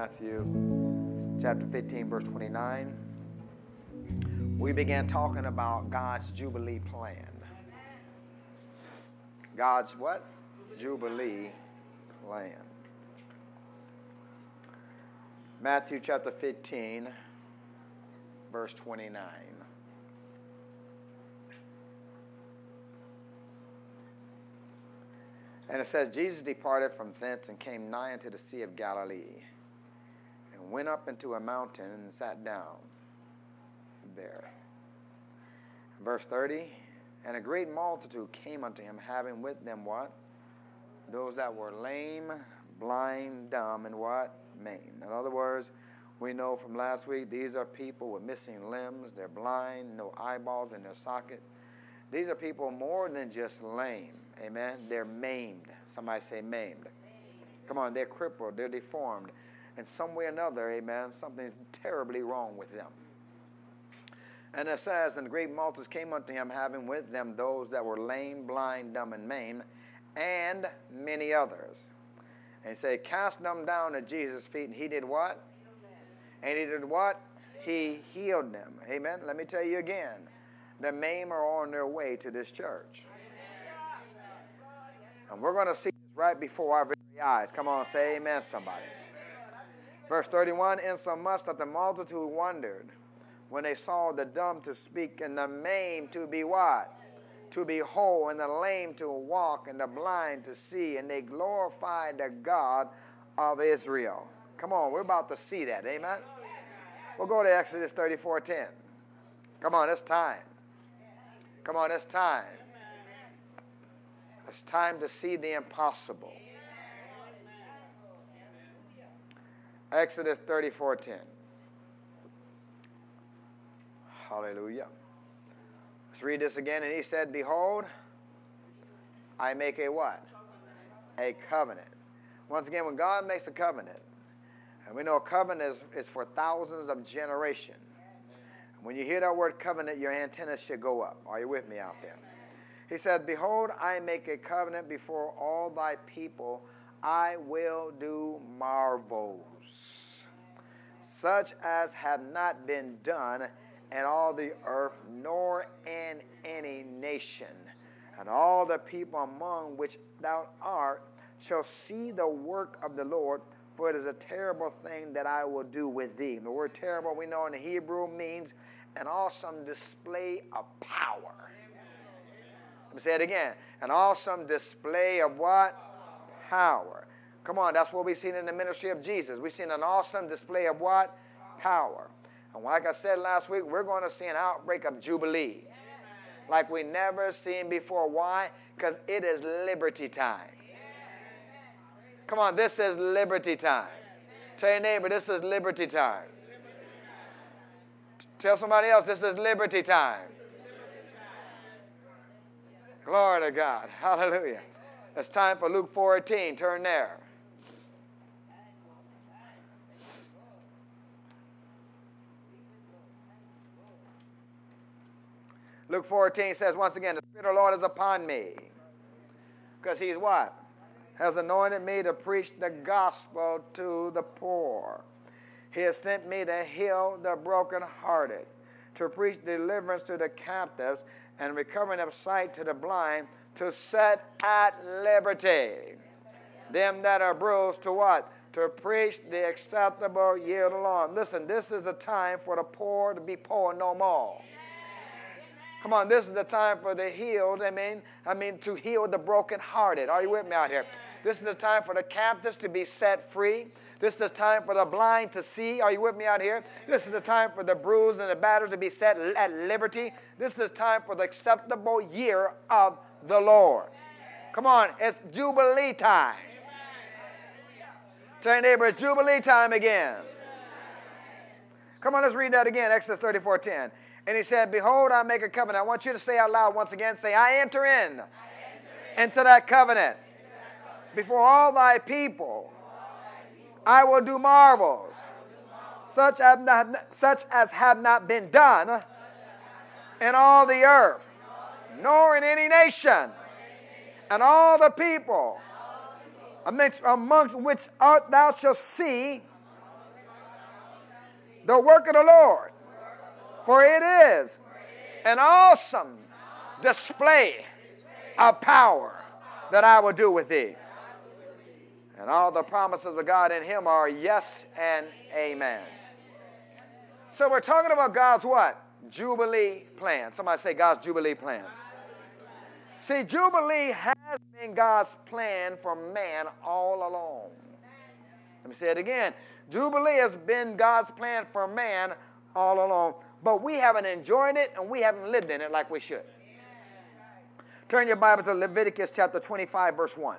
Matthew chapter 15, verse 29. We began talking about God's Jubilee plan. God's what? Jubilee plan. Matthew chapter 15, verse 29. And it says, Jesus departed from thence and came nigh unto the Sea of Galilee went up into a mountain and sat down there. Verse 30 And a great multitude came unto him, having with them what? Those that were lame, blind, dumb, and what? Maimed. In other words, we know from last week these are people with missing limbs, they're blind, no eyeballs in their socket. These are people more than just lame. Amen. They're maimed. Somebody say maimed. Come on, they're crippled, they're deformed in some way or another, amen, something's terribly wrong with them. And it says, And the great multitudes came unto him, having with them those that were lame, blind, dumb, and maimed, and many others. And he said, Cast them down at Jesus' feet, and he did what? And he did what? He healed them. Amen. Let me tell you again the maimed are on their way to this church. And we're going to see this right before our very eyes. Come on, say amen, somebody. Verse 31 Insomuch that the multitude wondered when they saw the dumb to speak and the maimed to be what? To be whole, and the lame to walk, and the blind to see, and they glorified the God of Israel. Come on, we're about to see that. Amen. We'll go to Exodus 34 10. Come on, it's time. Come on, it's time. It's time to see the impossible. Exodus 34:10. Hallelujah. Let's read this again. And he said, Behold, I make a what? A covenant. Once again, when God makes a covenant, and we know a covenant is, is for thousands of generations. When you hear that word covenant, your antennas should go up. Are you with me out there? He said, Behold, I make a covenant before all thy people I will do marvels, such as have not been done in all the earth, nor in any nation. And all the people among which thou art shall see the work of the Lord, for it is a terrible thing that I will do with thee. The word terrible, we know in the Hebrew, means an awesome display of power. Let me say it again. An awesome display of what? Power. Come on, that's what we've seen in the ministry of Jesus. We've seen an awesome display of what? Power. And like I said last week, we're going to see an outbreak of Jubilee like we never seen before. Why? Because it is liberty time. Come on, this is liberty time. Tell your neighbor, this is liberty time. Tell somebody else, this is liberty time. Glory to God. Hallelujah. It's time for Luke 14. Turn there. Luke 14 says, once again, the Spirit of the Lord is upon me. Because he's what? Has anointed me to preach the gospel to the poor. He has sent me to heal the brokenhearted, to preach deliverance to the captives, and recovering of sight to the blind, to set at liberty them that are bruised to what? To preach the acceptable year of the Lord. Listen, this is a time for the poor to be poor no more. Come on, this is the time for the healed. I mean, I mean to heal the brokenhearted. Are you with me out here? This is the time for the captives to be set free. This is the time for the blind to see. Are you with me out here? This is the time for the bruised and the battered to be set at liberty. This is the time for the acceptable year of the Lord. Come on, it's Jubilee time. Tell your neighbor, it's Jubilee time again. Come on, let's read that again. Exodus 34 10. And he said, Behold, I make a covenant. I want you to say out loud once again, say, I enter in, I enter in. Into, that covenant. into that covenant. Before all thy people, I will do marvels, such as, not, such as have not been done in all the earth, nor in any nation, and all the people amongst, amongst which art thou shalt see the work of the Lord. For it is an awesome display of power that I will do with thee. And all the promises of God in him are yes and amen. So we're talking about God's what? Jubilee plan. Somebody say God's Jubilee plan. See, Jubilee has been God's plan for man all along. Let me say it again. Jubilee has been God's plan for man all along, but we haven't enjoyed it and we haven't lived in it like we should. Turn your Bible to Leviticus chapter 25, verse 1.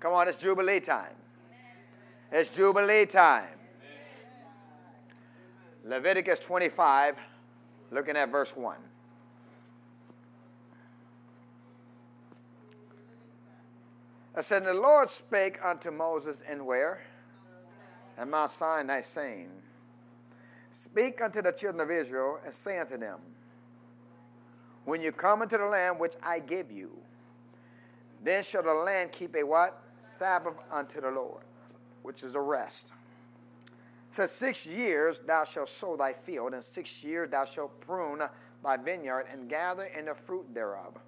Come on, it's Jubilee time. It's Jubilee time. Leviticus 25, looking at verse 1. I said, The Lord spake unto Moses in where? At Mount Sinai, saying, Speak unto the children of Israel, and say unto them, When you come into the land which I give you, then shall the land keep a what? Sabbath unto the Lord, which is a rest. Says, Six years thou shalt sow thy field, and six years thou shalt prune thy vineyard, and gather in the fruit thereof.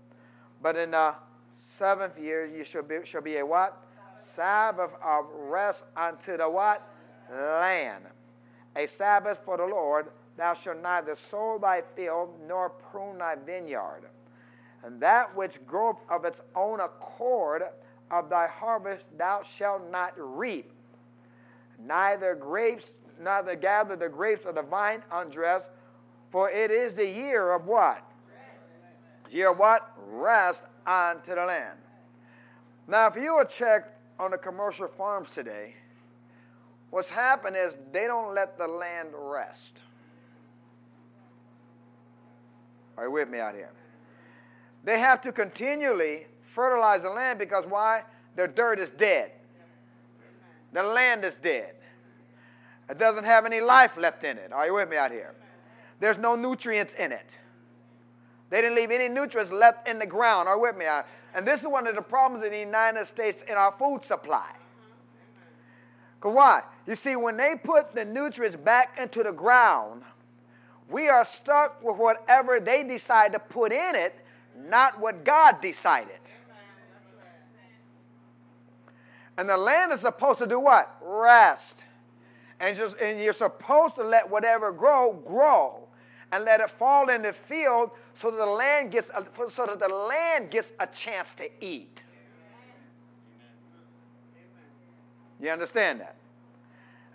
But in the seventh year you shall be, shall be a what? Sabbath of rest unto the what? Land. A Sabbath for the Lord. Thou shalt neither sow thy field nor prune thy vineyard. And that which groweth of its own accord of thy harvest thou shalt not reap. Neither grapes, neither gather the grapes of the vine undressed, for it is the year of what? Year what? Rest onto the land. Now, if you will check on the commercial farms today, what's happened is they don't let the land rest. Are you with me out here? They have to continually fertilize the land because why? The dirt is dead. The land is dead. It doesn't have any life left in it. Are you with me out here? There's no nutrients in it. They didn't leave any nutrients left in the ground. Are with me? And this is one of the problems in the United States in our food supply. Because why? You see, when they put the nutrients back into the ground, we are stuck with whatever they decide to put in it, not what God decided. And the land is supposed to do what? Rest. And, just, and you're supposed to let whatever grow, grow. And let it fall in the field so that the land gets a, so that the land gets a chance to eat. You understand that?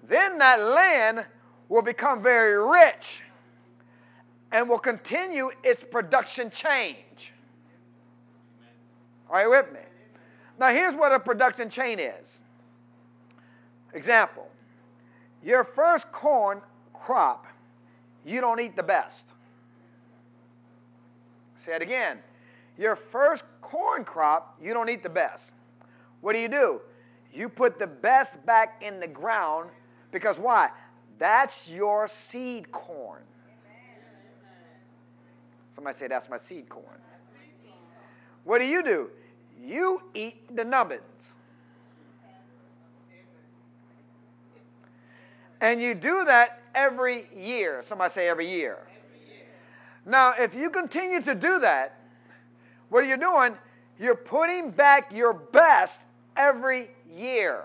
Then that land will become very rich and will continue its production change. Are you with me? Now, here's what a production chain is. Example your first corn crop, you don't eat the best. Say it again. Your first corn crop, you don't eat the best. What do you do? You put the best back in the ground because why? That's your seed corn. Somebody say, That's my seed corn. What do you do? You eat the nubbins. And you do that every year. Somebody say every year. Now, if you continue to do that, what are you doing? You're putting back your best every year.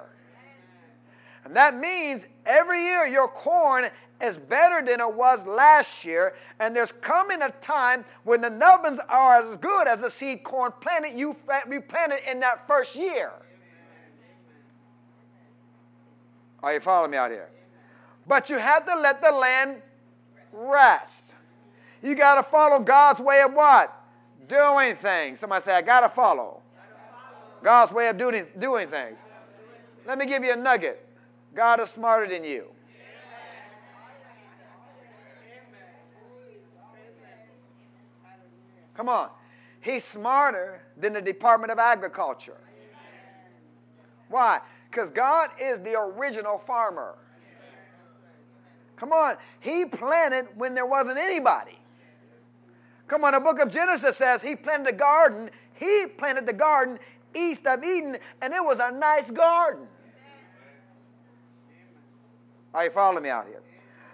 And that means every year your corn is better than it was last year. And there's coming a time when the nubbins are as good as the seed corn planted you planted in that first year. Are you following me out here? But you have to let the land rest. You got to follow God's way of what? Doing things. Somebody say, I got to follow God's way of doing, doing things. Let me give you a nugget God is smarter than you. Come on. He's smarter than the Department of Agriculture. Why? Because God is the original farmer. Come on. He planted when there wasn't anybody. Come on, the book of Genesis says he planted a garden. He planted the garden east of Eden, and it was a nice garden. Are you following me out here?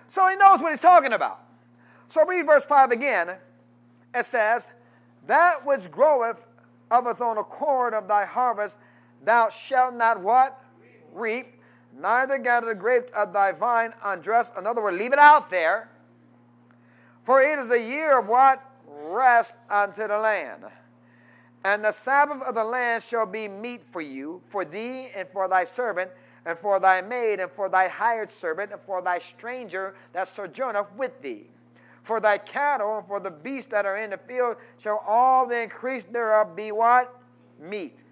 So he knows what he's talking about. So read verse 5 again. It says, That which groweth of its own accord of thy harvest, thou shalt not what? Reap, neither gather the grapes of thy vine undressed. In other words, leave it out there. For it is a year of what? Rest unto the land. And the Sabbath of the land shall be meat for you, for thee and for thy servant, and for thy maid, and for thy hired servant, and for thy stranger that sojourneth with thee. For thy cattle and for the beasts that are in the field shall all the increase thereof be what? Meat.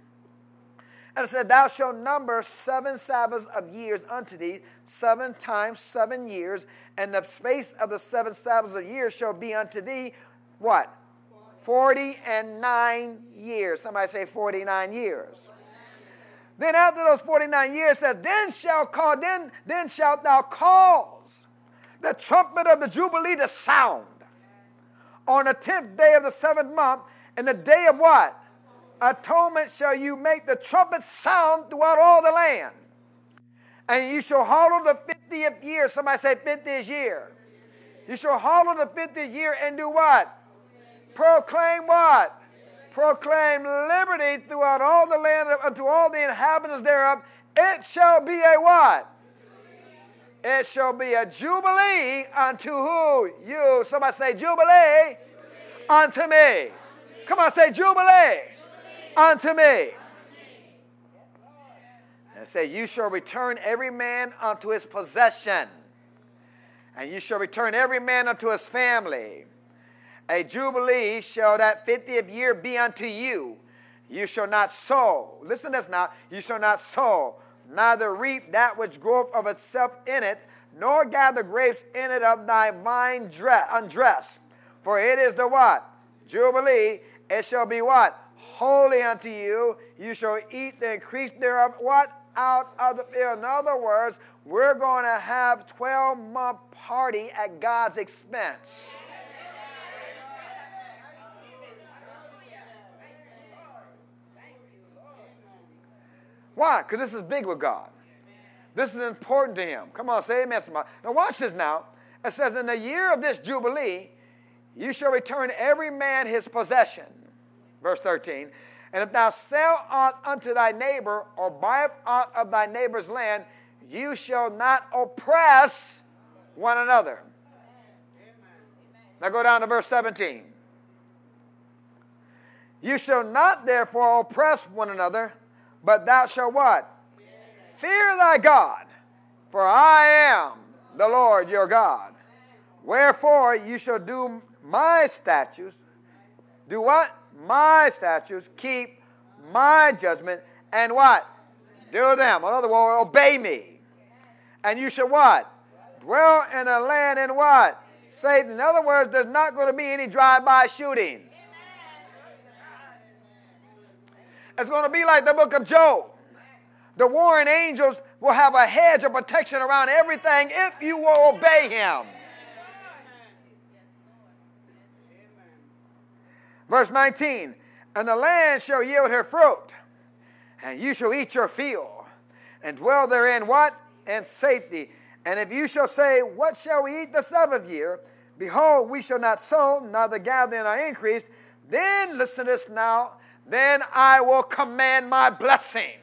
And it said, Thou shalt number seven Sabbaths of years unto thee, seven times seven years, and the space of the seven Sabbaths of years shall be unto thee what? Forty and nine years. Somebody say 49 years. Then after those 49 years says, Then shall call, then, then shalt thou cause the trumpet of the Jubilee to sound on the tenth day of the seventh month, in the day of what? Atonement shall you make the trumpet sound throughout all the land. And you shall hallow the 50th year. Somebody say 50th year. You shall hallow the 50th year and do what? Proclaim what? Proclaim liberty throughout all the land unto all the inhabitants thereof. It shall be a what? It shall be a jubilee unto who? You. Somebody say jubilee, jubilee. unto me. Come on, say jubilee, jubilee. Unto me. And say, You shall return every man unto his possession, and you shall return every man unto his family. A jubilee shall that fiftieth year be unto you. You shall not sow. Listen to this now. You shall not sow neither reap that which groweth of itself in it, nor gather grapes in it of thy vine undressed. For it is the what? Jubilee. It shall be what? Holy unto you. You shall eat the increase thereof. What? Out of the field. In other words, we're going to have 12 month party at God's expense. Why? Because this is big with God. This is important to him. Come on, say amen. Somebody. Now watch this now. It says, In the year of this Jubilee, you shall return every man his possession. Verse 13. And if thou sell aught unto thy neighbor, or buy aught of thy neighbor's land, you shall not oppress one another. Now go down to verse 17. You shall not therefore oppress one another, but thou shalt what? Fear thy God, for I am the Lord your God. Wherefore you shall do my statutes. Do what? My statutes. Keep my judgment. And what? Do them. In other words, obey me. And you shall what? Dwell in a land in what? Say, in other words, there's not going to be any drive-by shootings. It's going to be like the book of Job. The warring angels will have a hedge of protection around everything if you will obey him. Verse 19 And the land shall yield her fruit, and you shall eat your field, and dwell therein what? And safety. And if you shall say, What shall we eat the seventh year? Behold, we shall not sow, neither gather in our increase. Then, listen to this now, then I will command my blessing.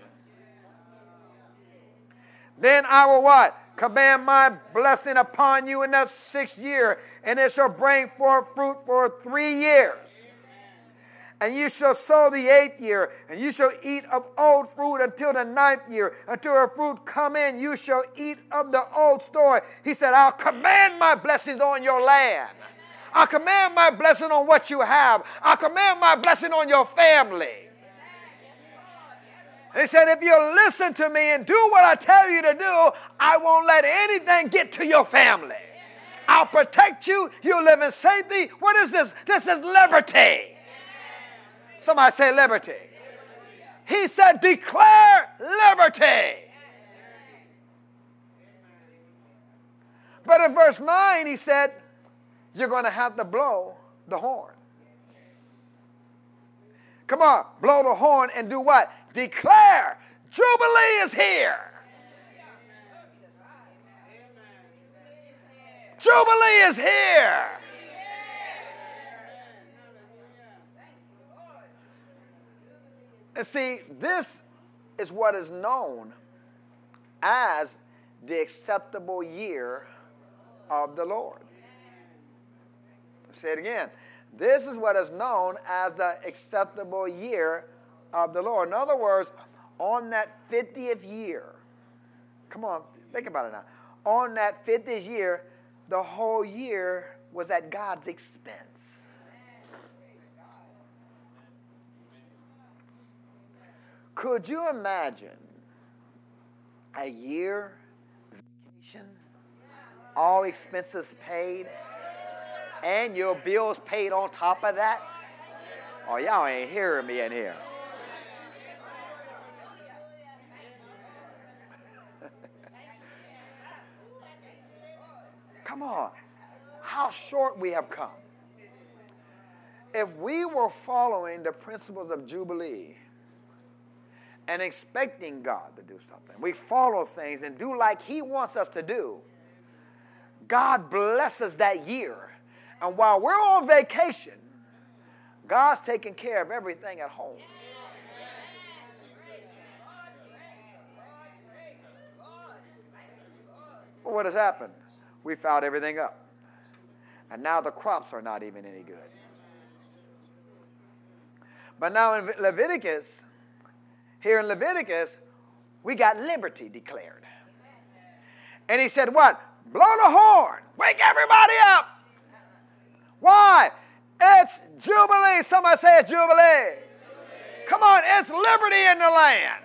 Then I will what? Command my blessing upon you in that sixth year, and it shall bring forth fruit for three years. And you shall sow the eighth year, and you shall eat of old fruit until the ninth year. Until her fruit come in, you shall eat of the old store. He said, I'll command my blessings on your land. I command my blessing on what you have. I command my blessing on your family. And he said, If you listen to me and do what I tell you to do, I won't let anything get to your family. I'll protect you. You'll live in safety. What is this? This is liberty. Somebody say liberty. He said, Declare liberty. But in verse 9, he said, You're going to have to blow the horn. Come on, blow the horn and do what? declare Jubilee is here. Jubilee is here. And see, this is what is known as the acceptable year of the Lord. Say it again. This is what is known as the acceptable year of the Lord. In other words, on that 50th year, come on, think about it now. On that 50th year, the whole year was at God's expense. Could you imagine a year vacation, all expenses paid, and your bills paid on top of that? Oh, y'all ain't hearing me in here. Come on. How short we have come. If we were following the principles of Jubilee and expecting God to do something, we follow things and do like He wants us to do, God blesses that year. And while we're on vacation, God's taking care of everything at home. Well, what has happened? we fouled everything up. And now the crops are not even any good. But now in Leviticus, here in Leviticus, we got liberty declared. And he said, What? Blow the horn. Wake everybody up. Why? It's Jubilee. Somebody say it's Jubilee. Jubilee. Come on, it's liberty in the land.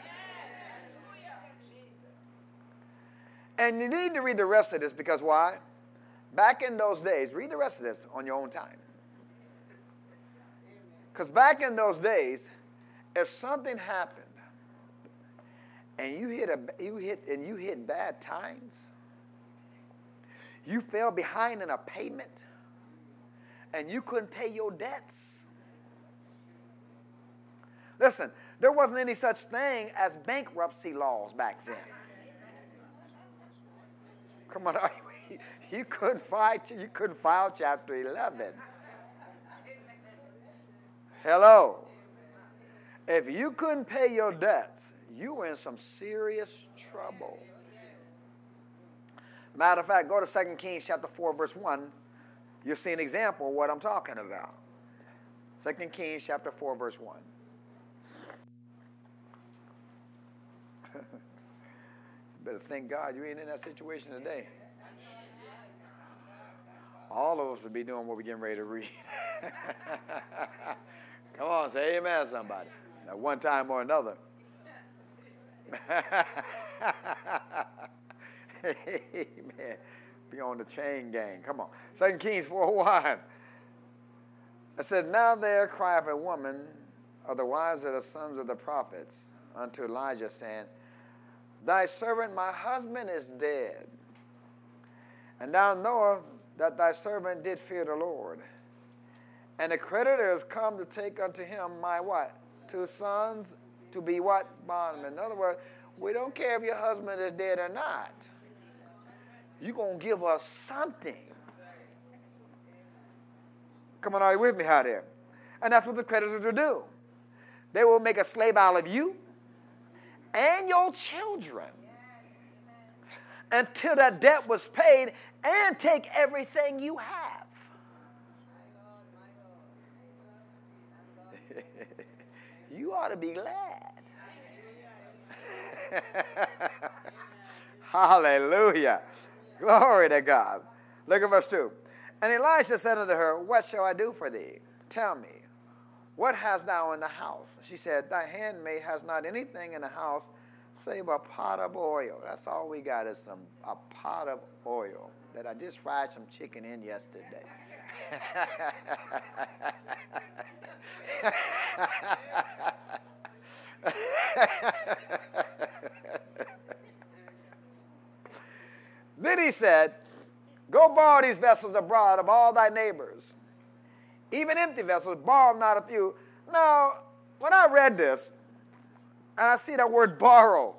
And you need to read the rest of this because why? Back in those days, read the rest of this on your own time. Because back in those days, if something happened and you hit a you hit and you hit bad times, you fell behind in a payment, and you couldn't pay your debts. Listen, there wasn't any such thing as bankruptcy laws back then. Come on, you couldn't file, you couldn't file chapter 11. Hello. If you couldn't pay your debts, you were in some serious trouble. Matter of fact, go to 2 Kings chapter 4, verse 1. You'll see an example of what I'm talking about. 2 Kings chapter 4, verse 1. better thank God you ain't in that situation today. All of us would be doing what we're getting ready to read. Come on, say amen, somebody. At one time or another. amen. Be on the chain gang. Come on. Second Kings 4 1. It said, Now there crieth a woman of the wives of the sons of the prophets unto Elijah, saying, Thy servant, my husband, is dead. And thou knowest that thy servant did fear the Lord. And the creditors come to take unto him my what? Two sons to be what? Bondmen. In other words, we don't care if your husband is dead or not. You're going to give us something. Come on, are you with me out there? And that's what the creditors will do. They will make a slave out of you and your children until that debt was paid and take everything you have. you ought to be glad. Hallelujah. Glory to God. Look at verse 2. And Elisha said unto her, What shall I do for thee? Tell me, what hast thou in the house? She said, Thy handmaid has not anything in the house save a pot of oil. That's all we got is some a pot of oil that I just fried some chicken in yesterday. then he said, Go borrow these vessels abroad of all thy neighbors even empty vessels, borrow not a few. Now, when I read this, and I see that word borrow,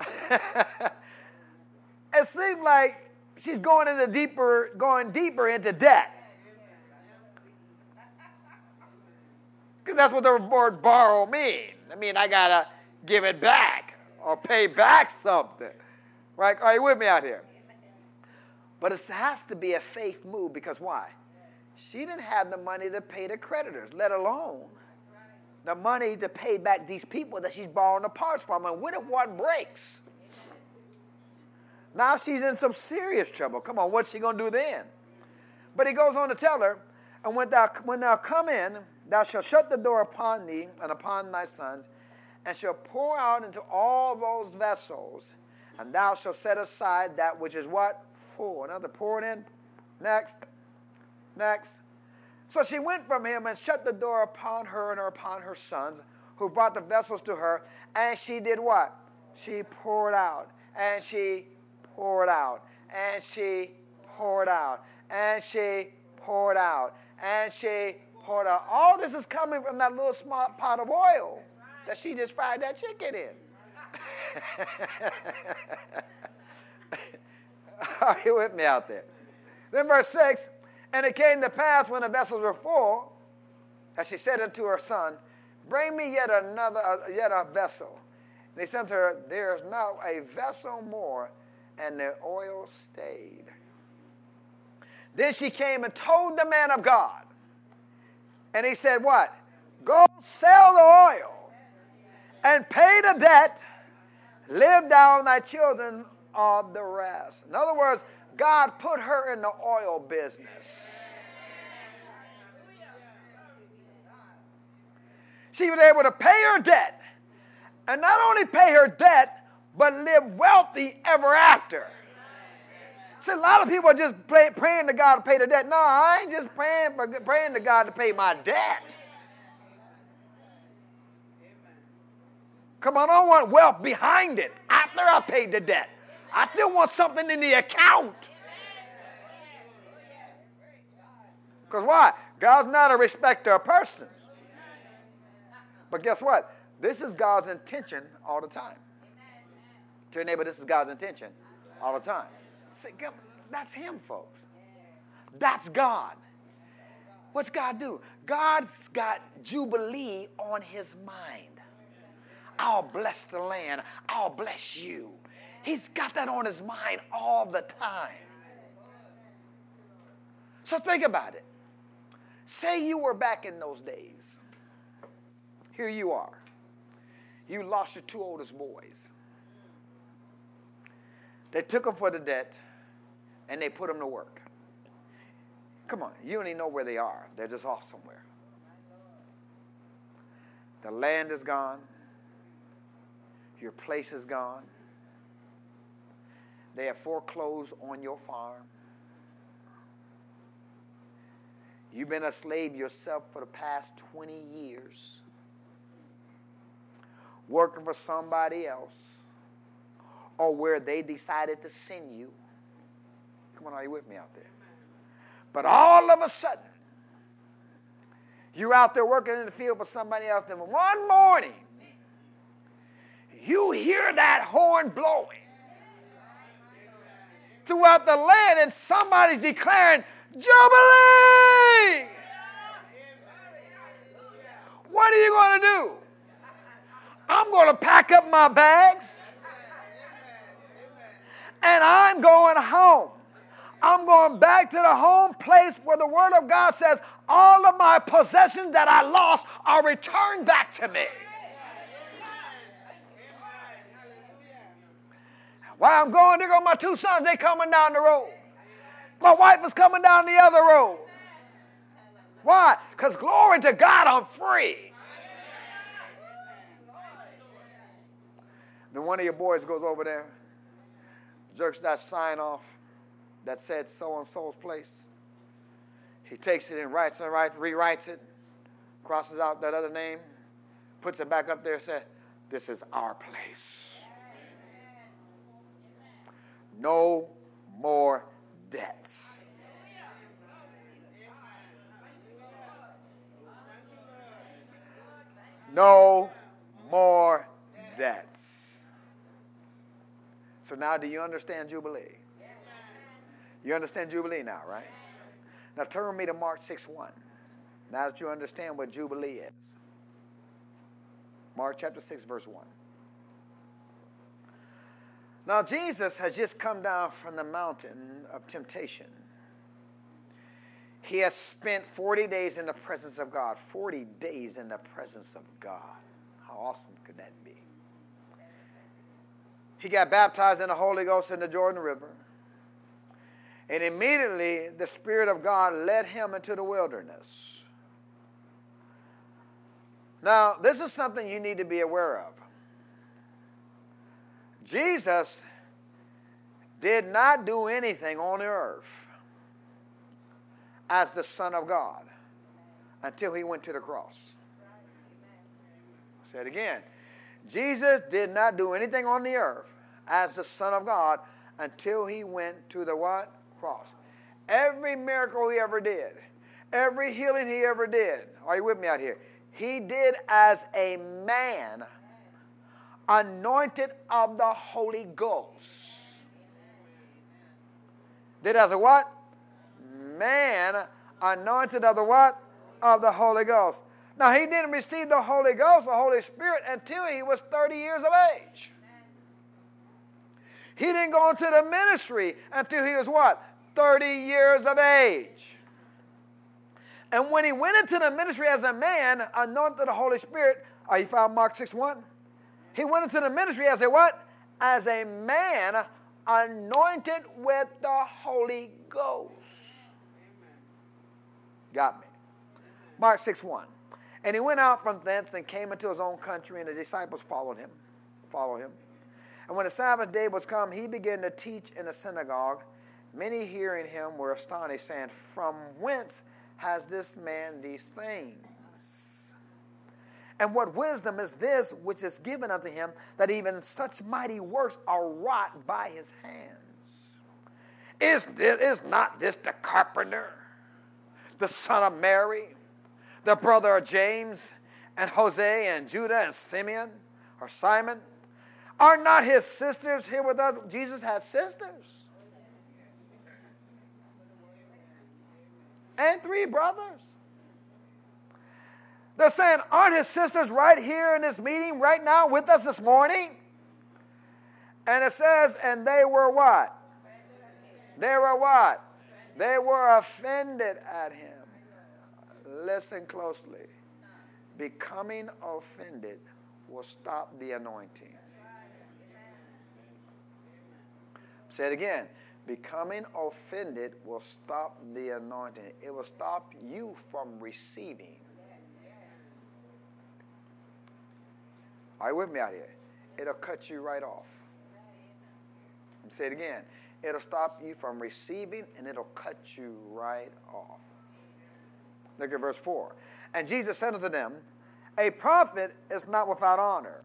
it seemed like she's going into deeper, going deeper into debt. Because that's what the word borrow means. I mean, I gotta give it back or pay back something. Right? Are you with me out here? But it has to be a faith move because why? She didn't have the money to pay the creditors, let alone the money to pay back these people that she's borrowing the parts from. And what if one breaks? Now she's in some serious trouble. Come on, what's she going to do then? But he goes on to tell her, and when thou, when thou come in, thou shalt shut the door upon thee and upon thy sons, and shall pour out into all those vessels, and thou shalt set aside that which is what? Full. Another pour it in. Next. Next. So she went from him and shut the door upon her and her upon her sons, who brought the vessels to her, and she did what? She poured out, and she poured out, and she poured out, and she poured out, and she All this is coming from that little small pot of oil that she just fried that chicken in. Are you with me out there? Then verse 6 And it came to pass when the vessels were full, as she said unto her son, Bring me yet another, uh, yet a vessel. And he said to her, There is now a vessel more, and the oil stayed. Then she came and told the man of God. And he said, What? Go sell the oil and pay the debt, live down thy children of the rest. In other words, God put her in the oil business. She was able to pay her debt, and not only pay her debt, but live wealthy ever after. See, a lot of people are just pray, praying to God to pay the debt. No, I ain't just praying for praying to God to pay my debt. Come on, I don't want wealth behind it after I paid the debt. I still want something in the account. Because why? God's not a respecter of persons. But guess what? This is God's intention all the time. To your neighbor, this is God's intention all the time. That's Him, folks. That's God. What's God do? God's got Jubilee on His mind. I'll bless the land. I'll bless you. He's got that on his mind all the time. So think about it. Say you were back in those days. Here you are. You lost your two oldest boys. They took them for the debt and they put them to work. Come on, you don't even know where they are. They're just off somewhere. The land is gone. Your place is gone. They have foreclosed on your farm. You've been a slave yourself for the past 20 years, working for somebody else, or where they decided to send you. Come on, are you with me out there? But all of a sudden, you're out there working in the field for somebody else, then one morning, you hear that horn blowing throughout the land, and somebody's declaring, Jubilee! What are you going to do? I'm going to pack up my bags and I'm going home. I'm going back to the home place where the Word of God says, All of my possessions that I lost are returned back to me. While I'm going, there go my two sons, they coming down the road. My wife is coming down the other road. Why? Because glory to God, I'm free. Then one of your boys goes over there, jerks that sign off that said so and so's place. He takes it and writes it, right, rewrites it, crosses out that other name, puts it back up there, and says, This is our place. No more debts. No more debts. So now, do you understand Jubilee? You understand Jubilee now, right? Now turn me to Mark 6 1. Now that you understand what Jubilee is. Mark chapter 6, verse 1. Now, Jesus has just come down from the mountain of temptation. He has spent 40 days in the presence of God. 40 days in the presence of God. How awesome could that be? He got baptized in the Holy Ghost in the Jordan River. And immediately the Spirit of God led him into the wilderness. Now, this is something you need to be aware of. Jesus did not do anything on earth as the Son of God until he went to the cross. Say it again. Jesus did not do anything on the earth as the Son of God until he went to the what? Cross. Every miracle he ever did, every healing he ever did, are you with me out here? He did as a man anointed of the Holy Ghost. Did as a what? Man anointed of the what? Of the Holy Ghost. Now, he didn't receive the Holy Ghost, the Holy Spirit, until he was 30 years of age. He didn't go into the ministry until he was what? 30 years of age. And when he went into the ministry as a man, anointed the Holy Spirit, are you found Mark 6 1? He went into the ministry as a what? As a man anointed with the Holy Ghost. Got me. Mark 6 1. And he went out from thence and came into his own country, and the disciples followed him. Follow him. And when the Sabbath day was come, he began to teach in the synagogue. Many hearing him were astonished, saying, From whence has this man these things? And what wisdom is this which is given unto him that even such mighty works are wrought by his hands? Is, this, is not this the carpenter, the son of Mary, the brother of James, and Jose, and Judah, and Simeon, or Simon? Are not his sisters here with us? Jesus had sisters. And three brothers. They're saying, Aren't his sisters right here in this meeting right now with us this morning? And it says, And they were what? They were what? They were offended at him. Listen closely. Becoming offended will stop the anointing. Say it again. Becoming offended will stop the anointing. It will stop you from receiving. Are you with me out here? It'll cut you right off. Say it again. It'll stop you from receiving and it'll cut you right off. Look at verse 4. And Jesus said unto them, A prophet is not without honor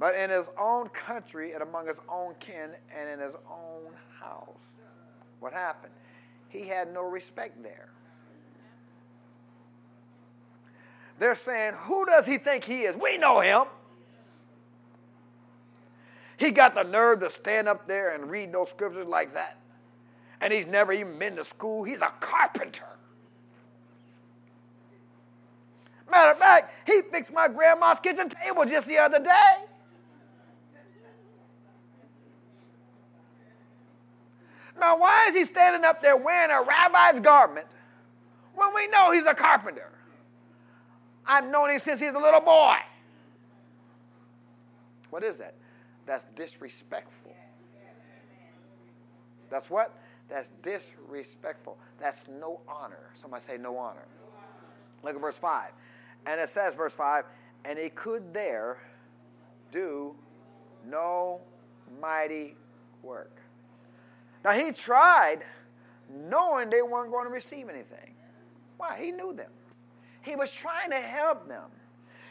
but in his own country and among his own kin and in his own house. What happened? He had no respect there. They're saying, Who does he think he is? We know him. He got the nerve to stand up there and read those scriptures like that. And he's never even been to school. He's a carpenter. Matter of fact, he fixed my grandma's kitchen table just the other day. Now, why is he standing up there wearing a rabbi's garment when we know he's a carpenter? I've known him since he's a little boy. What is that? That's disrespectful. That's what? That's disrespectful. That's no honor. Somebody say no honor. Look at verse 5. And it says, verse 5, and he could there do no mighty work. Now, he tried knowing they weren't going to receive anything. Why? He knew them. He was trying to help them.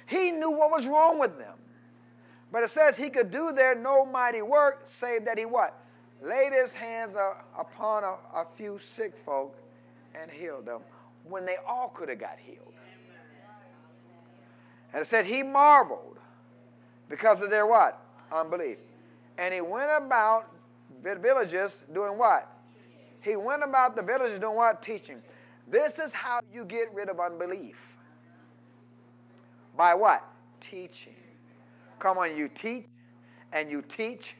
He knew what was wrong with them. But it says he could do there no mighty work, save that he what? Laid his hands upon a, a few sick folk and healed them when they all could have got healed. And it said he marveled because of their what? Unbelief. And he went about villages doing what? He went about the villages doing what? Teaching. This is how you get rid of unbelief. By what? Teaching. Come on, you teach and you teach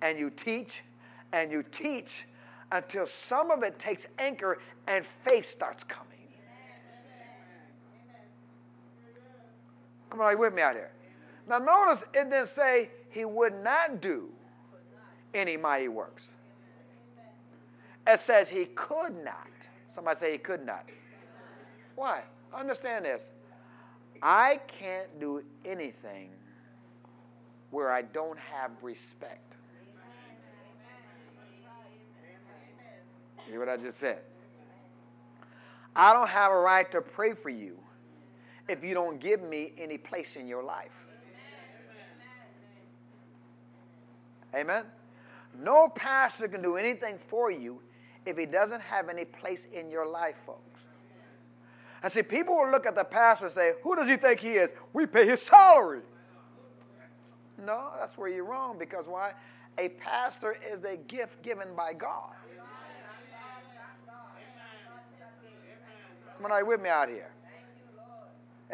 and you teach and you teach until some of it takes anchor and faith starts coming. Come on, are you with me out here? Now, notice it didn't say he would not do any mighty works. It says he could not. Somebody say he could not. Why? Understand this. I can't do anything where I don't have respect. Hear what I just said? I don't have a right to pray for you if you don't give me any place in your life. Amen? No pastor can do anything for you if he doesn't have any place in your life, folks. I see people will look at the pastor and say, Who does he think he is? We pay his salary. No, that's where you're wrong because why? A pastor is a gift given by God. Come on, are you with me out here?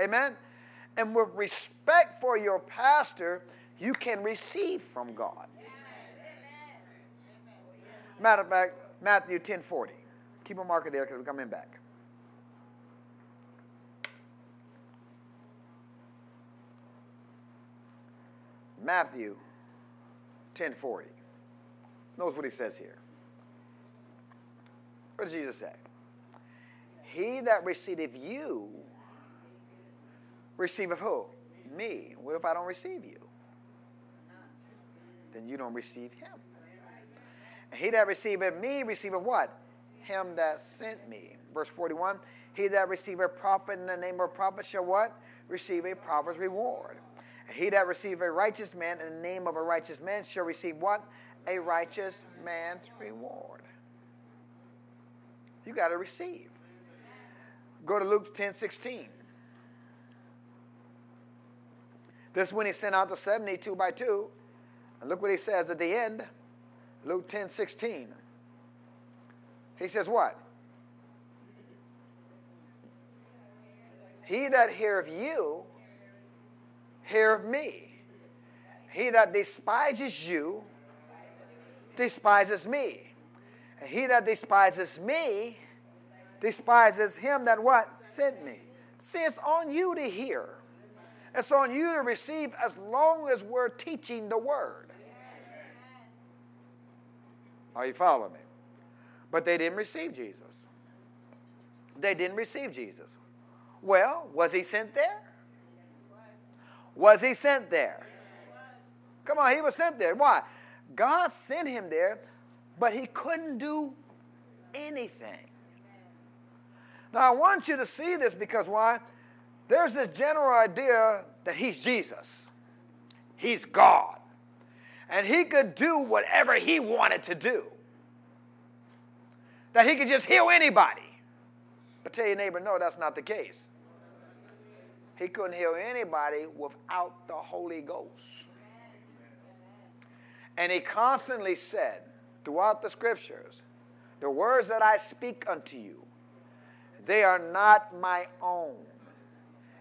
Amen? And with respect for your pastor, you can receive from God. Matter of fact, Matthew 10:40. Keep a marker there because we're coming back. Matthew 10 40. Notice what he says here. What does Jesus say? He that receiveth you receiveth who? Me. What if I don't receive you? Then you don't receive him. And he that receiveth me receiveth what? Him that sent me. Verse 41 He that receiveth prophet in the name of a prophet shall what? Receive a prophet's reward. And he that receiveth a righteous man in the name of a righteous man shall receive what? A righteous man's reward. You got to receive. Go to Luke 10 16. This when he sent out the 72 by 2. And look what he says at the end. Luke 10 16. He says, What? He that heareth you, heareth me. He that despises you, despises me. And he that despises me, despises him that what? Sent me. See, it's on you to hear. It's on you to receive as long as we're teaching the word. Are you following me? But they didn't receive Jesus. They didn't receive Jesus. Well, was he sent there? Was he sent there? Come on, he was sent there. Why? God sent him there, but he couldn't do anything. Now, I want you to see this because why? There's this general idea that he's Jesus, he's God and he could do whatever he wanted to do. That he could just heal anybody. But tell your neighbor, no, that's not the case. He couldn't heal anybody without the Holy Ghost. And he constantly said throughout the scriptures, The words that I speak unto you, they are not my own.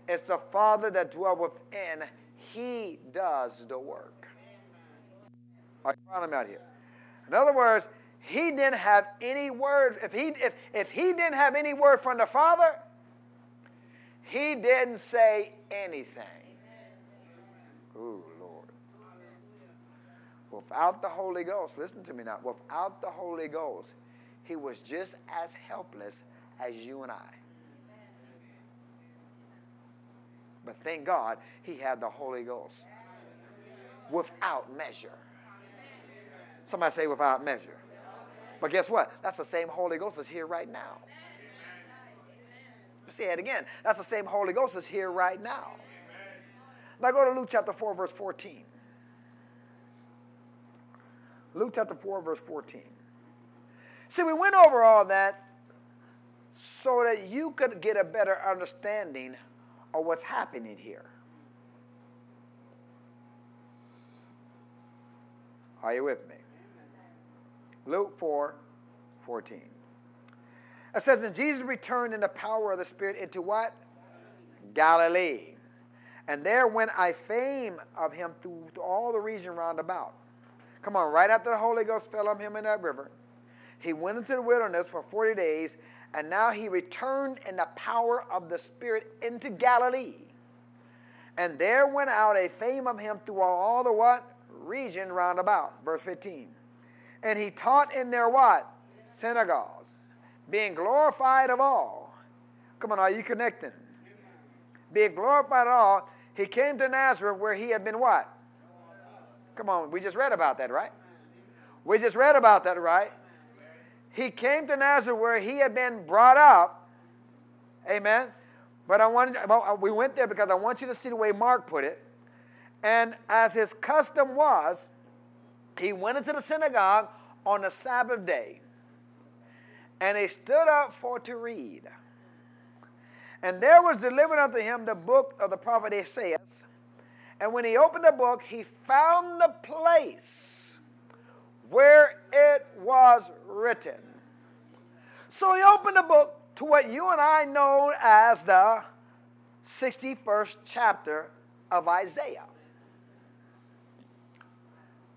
It's the Father that dwells within, He does the work. You following me out here? In other words, he didn't have any word. If he, if, if he didn't have any word from the Father, he didn't say anything. Ooh, Lord. Without the Holy Ghost, listen to me now. Without the Holy Ghost, he was just as helpless as you and I. But thank God he had the Holy Ghost without measure. Somebody say without measure. But guess what? That's the same Holy Ghost that's here right now. Say it again. That's the same Holy Ghost that's here right now. Now go to Luke chapter 4, verse 14. Luke chapter 4, verse 14. See, we went over all that so that you could get a better understanding of what's happening here. Are you with me? Luke 4 14. It says, And Jesus returned in the power of the Spirit into what? Galilee. And there went I fame of him through, all the region round about. Come on, right after the Holy Ghost fell on him in that river, he went into the wilderness for 40 days, and now he returned in the power of the Spirit into Galilee. And there went out a fame of him through all the what? Region round about. Verse 15. And he taught in their what? Synagogues, being glorified of all. Come on, are you connecting? Being glorified of all. He came to Nazareth where he had been what? Come on, we just read about that, right? We just read about that, right? He came to Nazareth where he had been brought up. Amen. But I wanted, well, uh, we went there because I want you to see the way Mark put it. And as his custom was, he went into the synagogue on the Sabbath day. And he stood up for to read. And there was delivered unto him the book of the prophet Isaiah. And when he opened the book, he found the place where it was written. So he opened the book to what you and I know as the 61st chapter of Isaiah.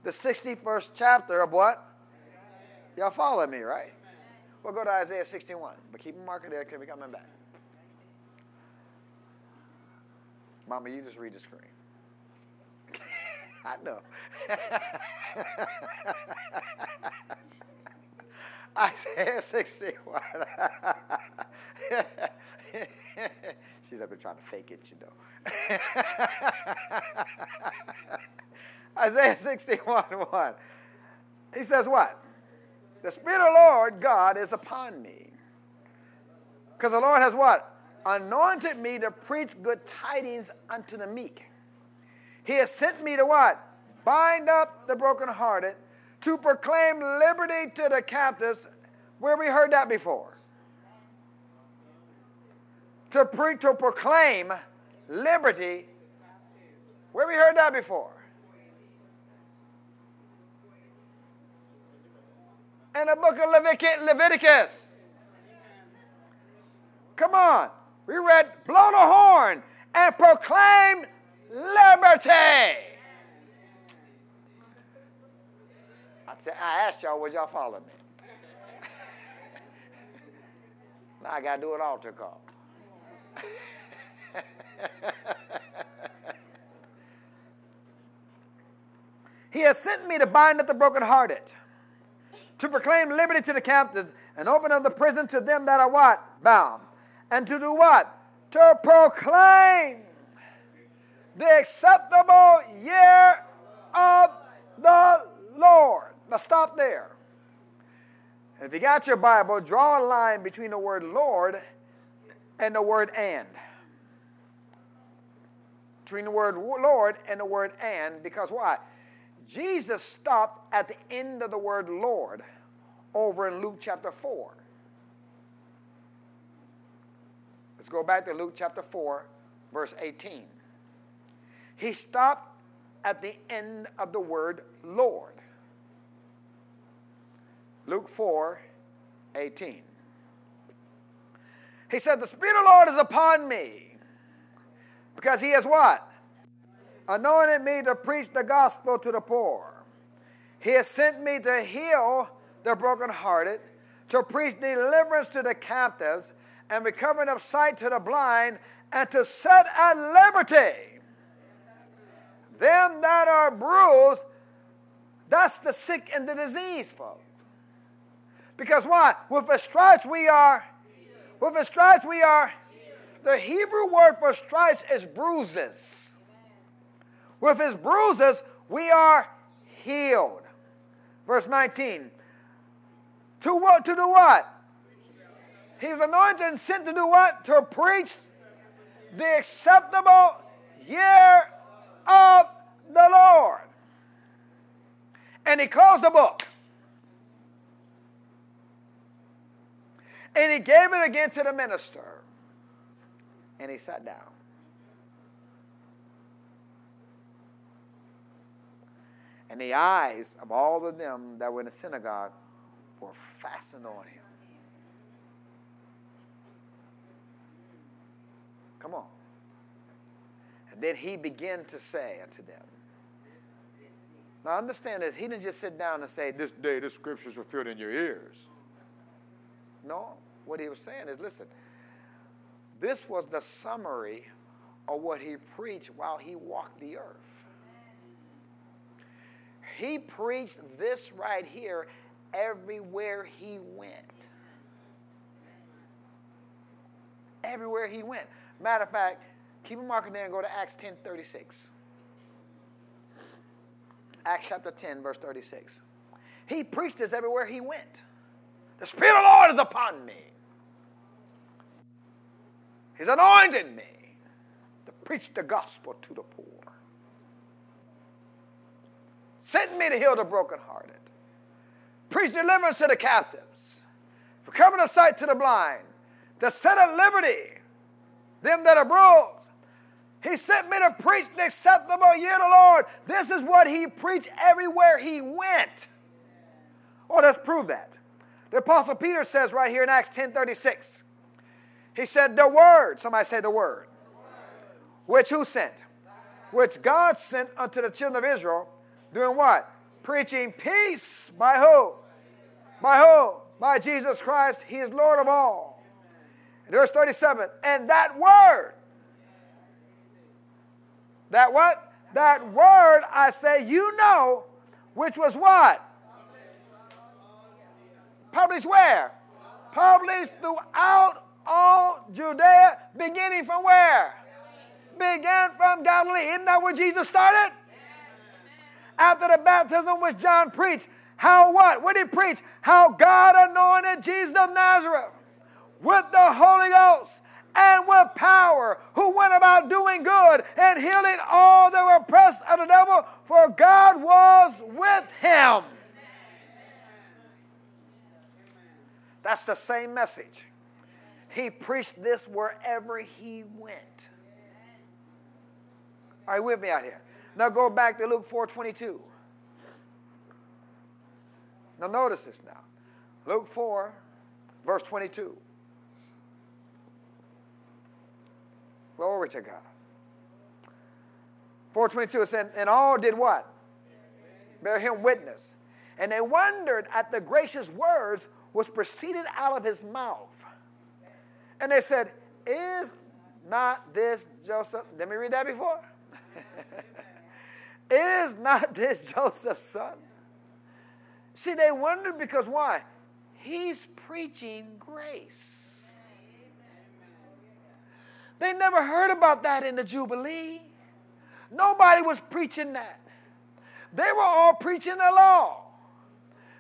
The 61st chapter of what? Y'all follow me, right? We'll go to Isaiah 61, but keep a marker there because we're coming back. Mama, you just read the screen. I know. Isaiah 61. She's up there trying to fake it, you know. Isaiah 61 1. He says, What? The Spirit of the Lord God is upon me. Because the Lord has what? Anointed me to preach good tidings unto the meek. He has sent me to what? Bind up the brokenhearted to proclaim liberty to the captives. Where we heard that before? To, pre- to proclaim liberty. Where we heard that before? In the book of Leviticus. Come on. We read, blow the horn and proclaim liberty. I asked y'all, would y'all follow me? now I got to do an altar call. he has sent me to bind up the brokenhearted, to proclaim liberty to the captives, and open up the prison to them that are what? Bound. And to do what? To proclaim the acceptable year of the Lord. Now stop there. If you got your Bible, draw a line between the word Lord and the word and. Between the word Lord and the word and, because why? Jesus stopped at the end of the word Lord over in Luke chapter 4. Let's go back to Luke chapter 4, verse 18. He stopped at the end of the word Lord. Luke 4 18. He said, The Spirit of the Lord is upon me because He has what? Anointed me to preach the gospel to the poor. He has sent me to heal the brokenhearted, to preach deliverance to the captives, and recovering of sight to the blind, and to set at liberty them that are bruised. That's the sick and the diseased, folks. Because why? With the stripes we are. With the stripes we are. The Hebrew word for stripes is bruises. With his bruises we are healed. Verse 19. To what? To do what? He was anointed and sent to do what? To preach the acceptable year of the Lord. And he closed the book. And he gave it again to the minister. And he sat down. And the eyes of all of them that were in the synagogue were fastened on him. Come on. And then he began to say unto them. Now understand this. He didn't just sit down and say, This day the scriptures were filled in your ears. No. What he was saying is listen, this was the summary of what he preached while he walked the earth. He preached this right here everywhere he went. Everywhere he went. Matter of fact, keep a marker there and go to Acts 10 36. Acts chapter 10, verse 36. He preached this everywhere he went. The Spirit of the Lord is upon me. He's anointed me to preach the gospel to the poor. Sent me to heal the brokenhearted. Preach deliverance to the captives. Coming of sight to the blind. To set at liberty them that are bruised. He sent me to preach the acceptable year of the Lord. This is what he preached everywhere he went. Oh, let's prove that. The Apostle Peter says right here in Acts 10 36. He said, The word, somebody say the word, which who sent? Which God sent unto the children of Israel, doing what? Preaching peace by who? By who? By Jesus Christ. He is Lord of all. Verse 37, and that word, that what? That word, I say, you know, which was what? Published where? Published throughout all Judea, beginning from where? Began from Galilee. Isn't that where Jesus started? After the baptism which John preached. How what? What did he preach? How God anointed Jesus of Nazareth with the Holy Ghost and with power, who went about doing good and healing all that were oppressed of the devil, for God was with him. That's the same message. He preached this wherever he went. Are you with me out here? Now go back to Luke 4:22. Now notice this now. Luke 4, verse 22. Glory to God. 422 it said, and all did what? Bear him witness. And they wondered at the gracious words which proceeded out of his mouth. And they said, Is not this Joseph? Let me read that before. Is not this Joseph's son? See, they wondered because why? He's preaching grace. They never heard about that in the Jubilee. Nobody was preaching that. They were all preaching the law.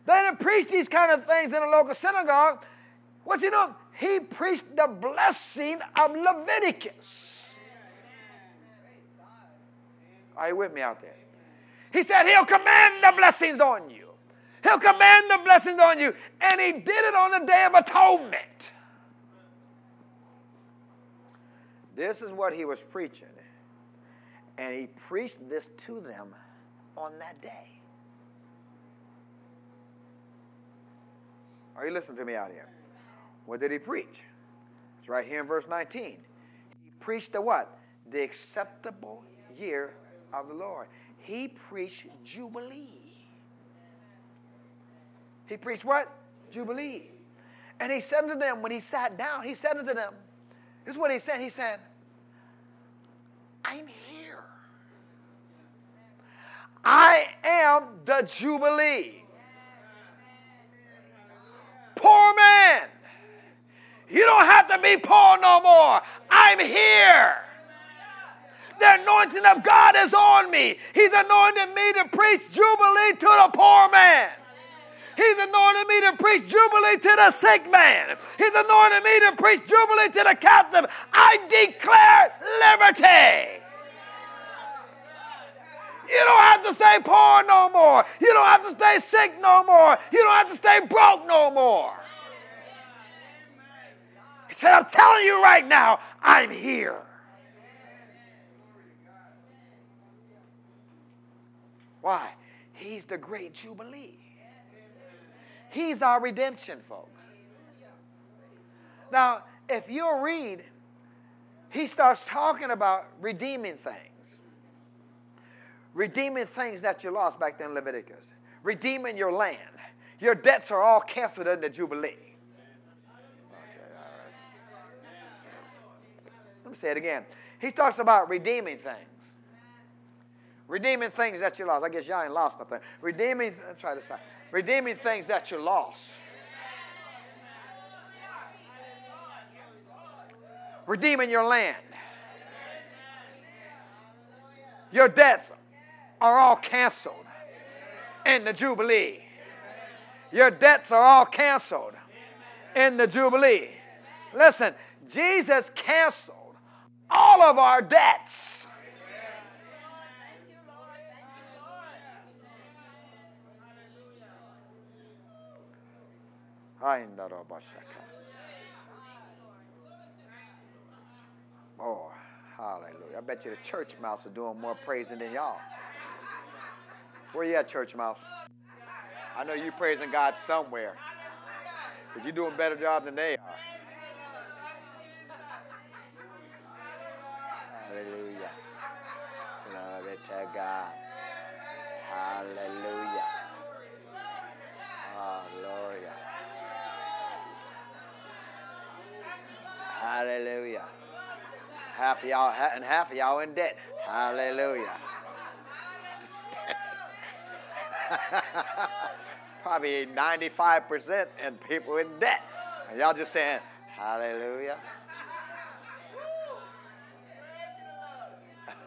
They didn't preach these kind of things in a local synagogue. What's he doing? He preached the blessing of Leviticus. Are you with me out there? He said he'll command the blessings on you. He'll command the blessings on you. And he did it on the day of atonement. This is what he was preaching. And he preached this to them on that day. Are you listening to me out here? What did he preach? It's right here in verse 19. He preached the what? The acceptable year of the Lord. He preached Jubilee. He preached what? Jubilee. And he said to them, when he sat down, he said to them, this is what he said. He said, I'm here. I am the Jubilee. Poor man. You don't have to be poor no more. I'm here. The anointing of God is on me. He's anointed me to preach Jubilee to the poor man. He's anointed me to preach Jubilee to the sick man. He's anointed me to preach Jubilee to the captive. I declare liberty. You don't have to stay poor no more. You don't have to stay sick no more. You don't have to stay broke no more. He said, I'm telling you right now, I'm here. Why? He's the great Jubilee. He's our redemption, folks. Now, if you'll read, he starts talking about redeeming things. Redeeming things that you lost back then in Leviticus. Redeeming your land. Your debts are all canceled in the Jubilee. Okay, all right. Let me say it again. He talks about redeeming things. Redeeming things that you lost. I guess y'all ain't lost nothing. Redeeming, try to say, redeeming things that you lost. redeeming your land. Your debts are all canceled in the Jubilee. Your debts are all canceled in the Jubilee. Listen, Jesus canceled all of our debts. Oh, hallelujah. I bet you the church mouse are doing more praising than y'all. Where you at, church mouse? I know you praising God somewhere. Because you're doing a better job than they are. Half of y'all and half of y'all in debt. Hallelujah. Probably 95% and people in debt. And y'all just saying, Hallelujah.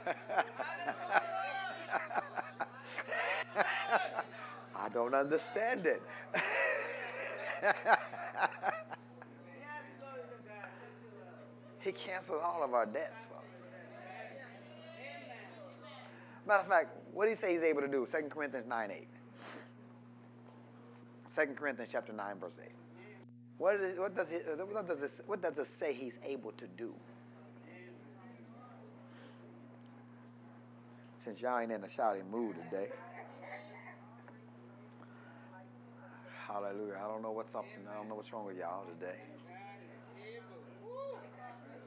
I don't understand it. He canceled all of our debts. Matter of fact, what did he say he's able to do? 2 Corinthians 9 8. 2 Corinthians chapter 9, verse 8. What, is, what, does it, what, does it, what does it say he's able to do? Since y'all ain't in a shouting mood today. Hallelujah. I don't know what's up I don't know what's wrong with y'all today.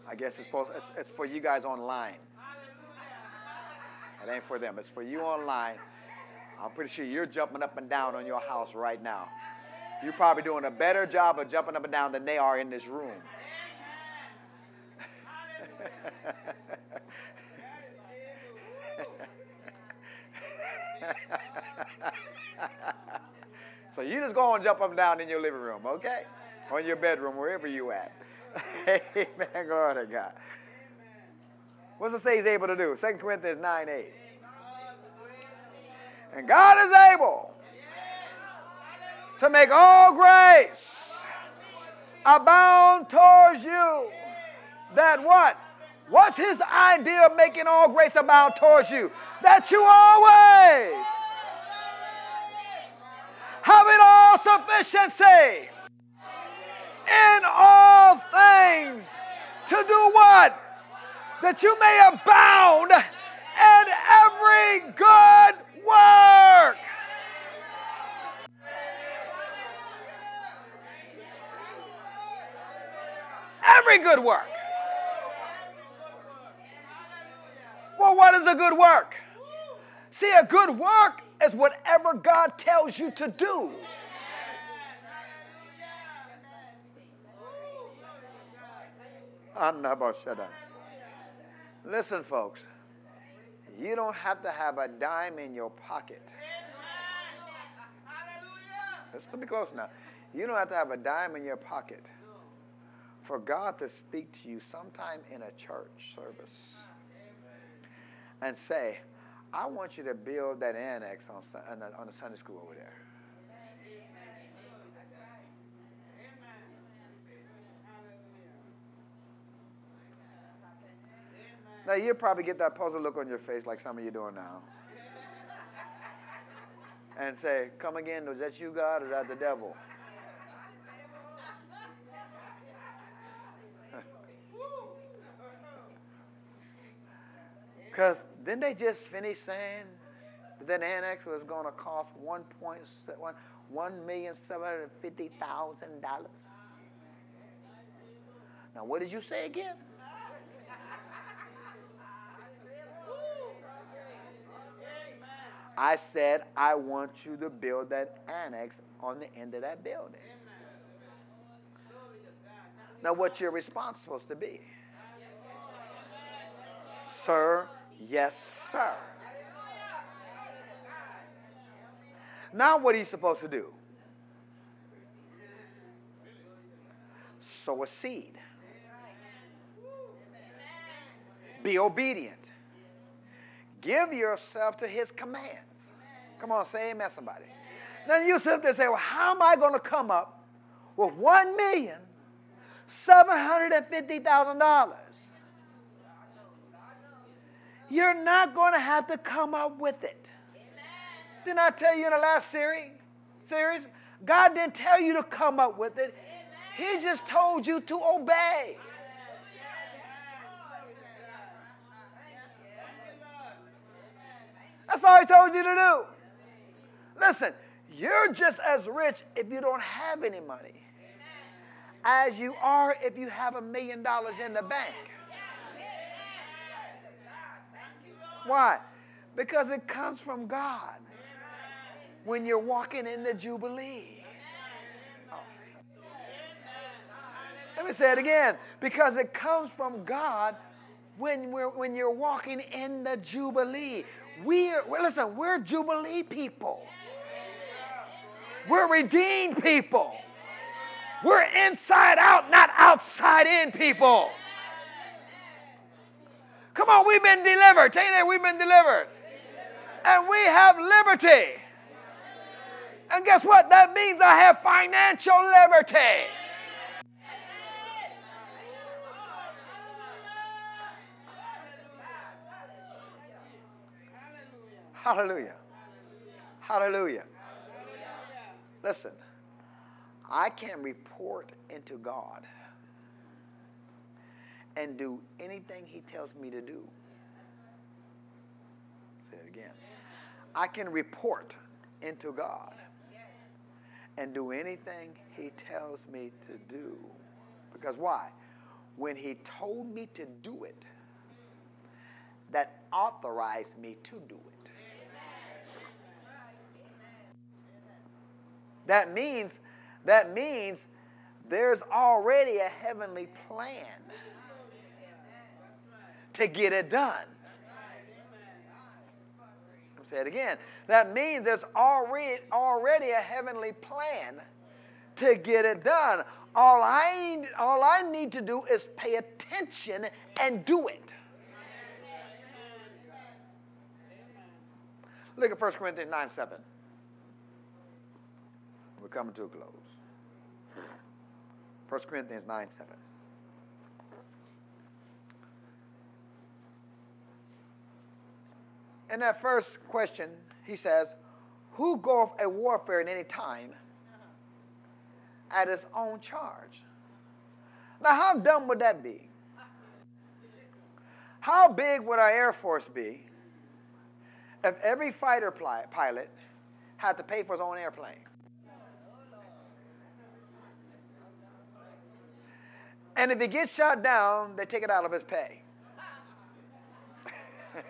I guess it's, supposed, it's, it's for you guys online. It ain't for them. It's for you online. I'm pretty sure you're jumping up and down on your house right now. You're probably doing a better job of jumping up and down than they are in this room. so you just go and jump up and down in your living room, okay? Or in your bedroom, wherever you at. Amen. Glory to God. What's it say he's able to do? 2 Corinthians 9 8. And God is able to make all grace abound towards you. That what? What's his idea of making all grace abound towards you? That you always having all sufficiency in all things to do what? That you may abound in every good work. Every good work. Well, what is a good work? See, a good work is whatever God tells you to do. Listen, folks, you don't have to have a dime in your pocket. Let's be close now. You don't have to have a dime in your pocket for God to speak to you sometime in a church service and say, I want you to build that annex on, on the Sunday school over there. Now, you'll probably get that puzzled look on your face like some of you doing now. And say, Come again, was that you, God, or that the devil? Because didn't they just finish saying that that annex was going to cost 1.1 $1,750,000. Now, what did you say again? I said, I want you to build that annex on the end of that building. Now, what's your response supposed to be? Sir, yes, sir. Now, what are you supposed to do? Sow a seed. Be obedient. Give yourself to his commands. Come on, say amen, somebody. Then you sit up there and say, Well, how am I going to come up with one million seven hundred and fifty thousand dollars? You're not going to have to come up with it. Didn't I tell you in the last series? Series, God didn't tell you to come up with it. He just told you to obey. That's all he told you to do. Listen, you're just as rich if you don't have any money as you are if you have a million dollars in the bank. Why? Because it comes from God when you're walking in the Jubilee. Let me say it again. Because it comes from God when, we're, when you're walking in the Jubilee. We're, listen, we're Jubilee people. We're redeemed people. We're inside out, not outside in people. Come on, we've been delivered. Tell you that we've been delivered. And we have liberty. And guess what? That means I have financial liberty. Hallelujah. Hallelujah. Listen, I can report into God and do anything He tells me to do. Say it again. I can report into God and do anything He tells me to do. Because why? When He told me to do it, that authorized me to do it. That means, that means there's already a heavenly plan to get it done. Say it again. That means there's already, already a heavenly plan to get it done. All I, all I need to do is pay attention and do it. Look at 1 Corinthians 9 7. We're coming to a close. 1 Corinthians 9 7. In that first question, he says, Who goeth a warfare in any time at his own charge? Now, how dumb would that be? How big would our Air Force be if every fighter pilot had to pay for his own airplane? And if he gets shot down, they take it out of his pay.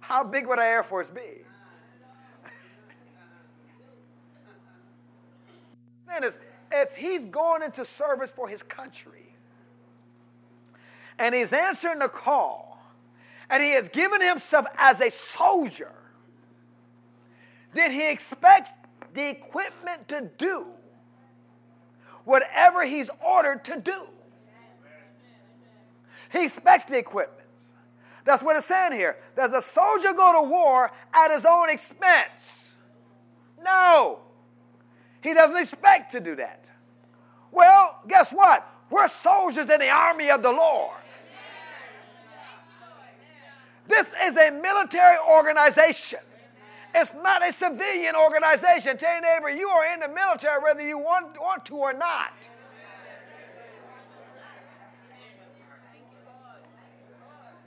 How big would our Air Force be? is, if he's going into service for his country and he's answering the call and he has given himself as a soldier, then he expects the equipment to do whatever he's ordered to do. He expects the equipment. That's what it's saying here. Does a soldier go to war at his own expense? No. He doesn't expect to do that. Well, guess what? We're soldiers in the army of the Lord. This is a military organization. It's not a civilian organization. Tell your neighbor, you are in the military whether you want, want to or not.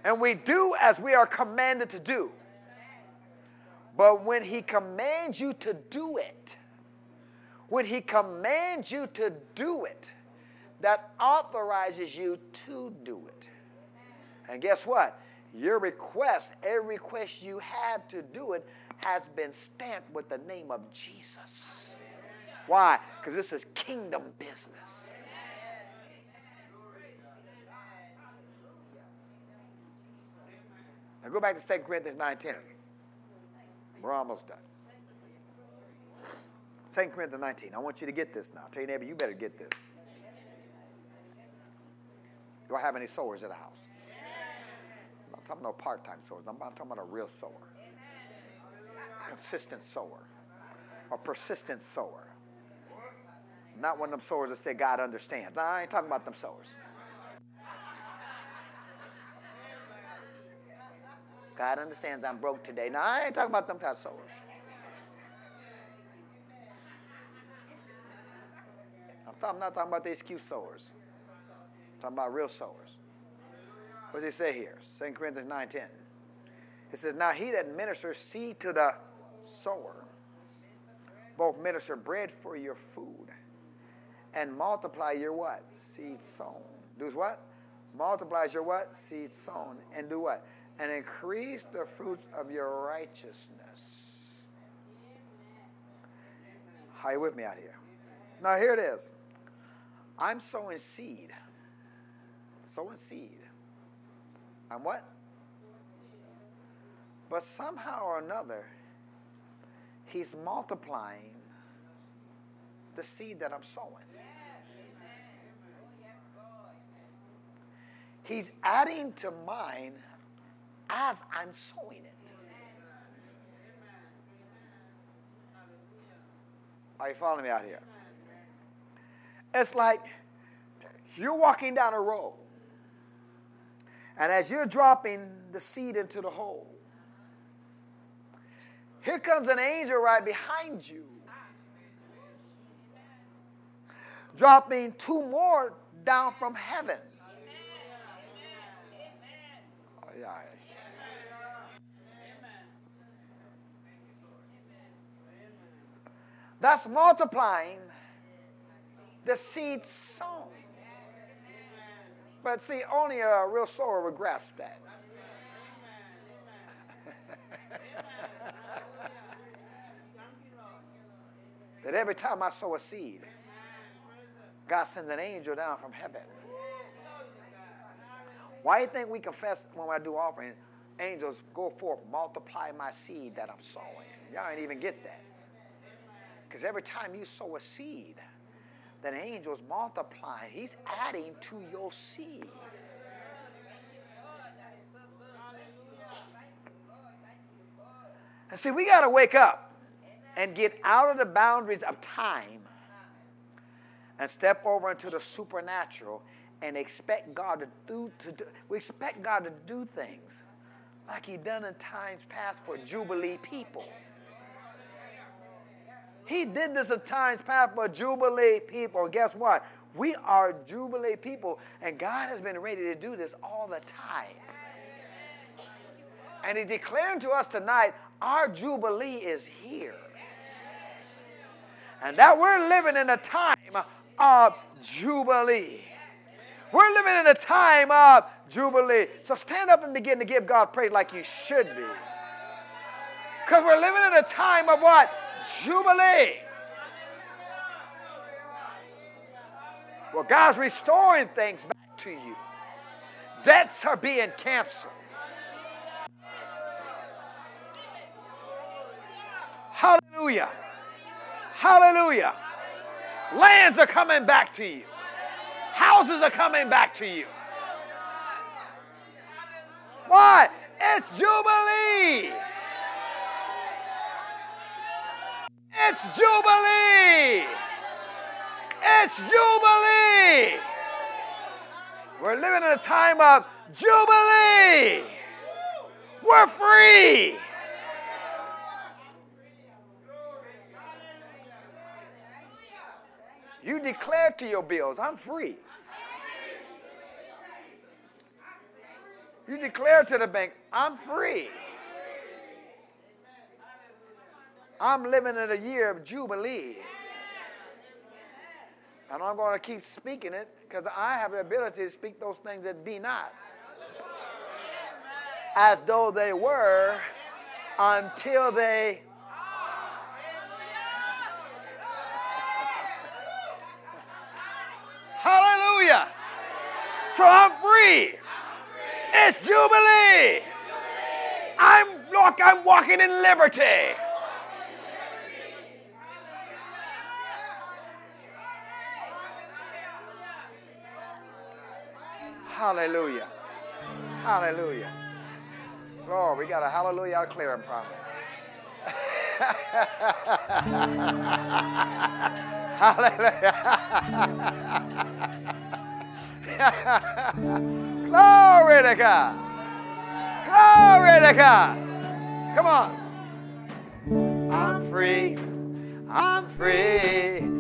And we do as we are commanded to do. But when he commands you to do it, when he commands you to do it, that authorizes you to do it. And guess what? Your request, every request you have to do it, has been stamped with the name of Jesus. Why? Because this is kingdom business. Now go back to 2 Corinthians 9.10. We're almost done. 2 Corinthians 19. I want you to get this now. Tell your neighbor, you better get this. Do I have any sowers at the house? I'm not talking about part-time sowers. I'm talking about a real sower. Consistent sower. A persistent sower. Not one of them sowers that say God understands. I ain't talking about them sowers. God understands I'm broke today. Now, I ain't talking about them kind of sowers. I'm not talking about the excuse sowers. I'm talking about real sowers. What does he say here? 2 Corinthians 9.10. It says, Now he that ministers seed to the sower, both minister bread for your food, and multiply your what? Seed sown. Does what? Multiplies your what? Seed sown. And do what? and increase the fruits of your righteousness. How you with me out here? Now here it is. I'm sowing seed. Sowing seed. I'm what? But somehow or another, he's multiplying the seed that I'm sowing. He's adding to mine as I'm sowing it. Are you following me out here? It's like you're walking down a road, and as you're dropping the seed into the hole, here comes an angel right behind you, dropping two more down from heaven. Oh, yeah. That's multiplying the seed sown. But see, only a real sower would grasp that. That every time I sow a seed, God sends an angel down from heaven. Why do you think we confess when I do offering? Angels go forth, multiply my seed that I'm sowing. Y'all ain't even get that. Because every time you sow a seed, then angels multiply. He's adding to your seed. And see, we got to wake up and get out of the boundaries of time and step over into the supernatural and expect God to do, to do we expect God to do things like he done in times past for Jubilee people. He did this in times past for Jubilee people. Guess what? We are Jubilee people, and God has been ready to do this all the time. And He's declaring to us tonight our Jubilee is here. And that we're living in a time of Jubilee. We're living in a time of Jubilee. So stand up and begin to give God praise like you should be. Because we're living in a time of what? Jubilee. Well, God's restoring things back to you. Debts are being canceled. Hallelujah. Hallelujah. Lands are coming back to you. Houses are coming back to you. Why? It's Jubilee. It's Jubilee. It's Jubilee. We're living in a time of Jubilee. We're free. You declare to your bills, I'm free. You declare to the bank, I'm free. I'm living in a year of Jubilee. And I'm going to keep speaking it because I have the ability to speak those things that be not as though they were until they. So I'm free. It's Jubilee. I'm, look, I'm walking in liberty. Hallelujah. Hallelujah. Lord, we got a hallelujah out clearing problem. hallelujah. Glory to God. Glory to God. Come on. I'm free. I'm free.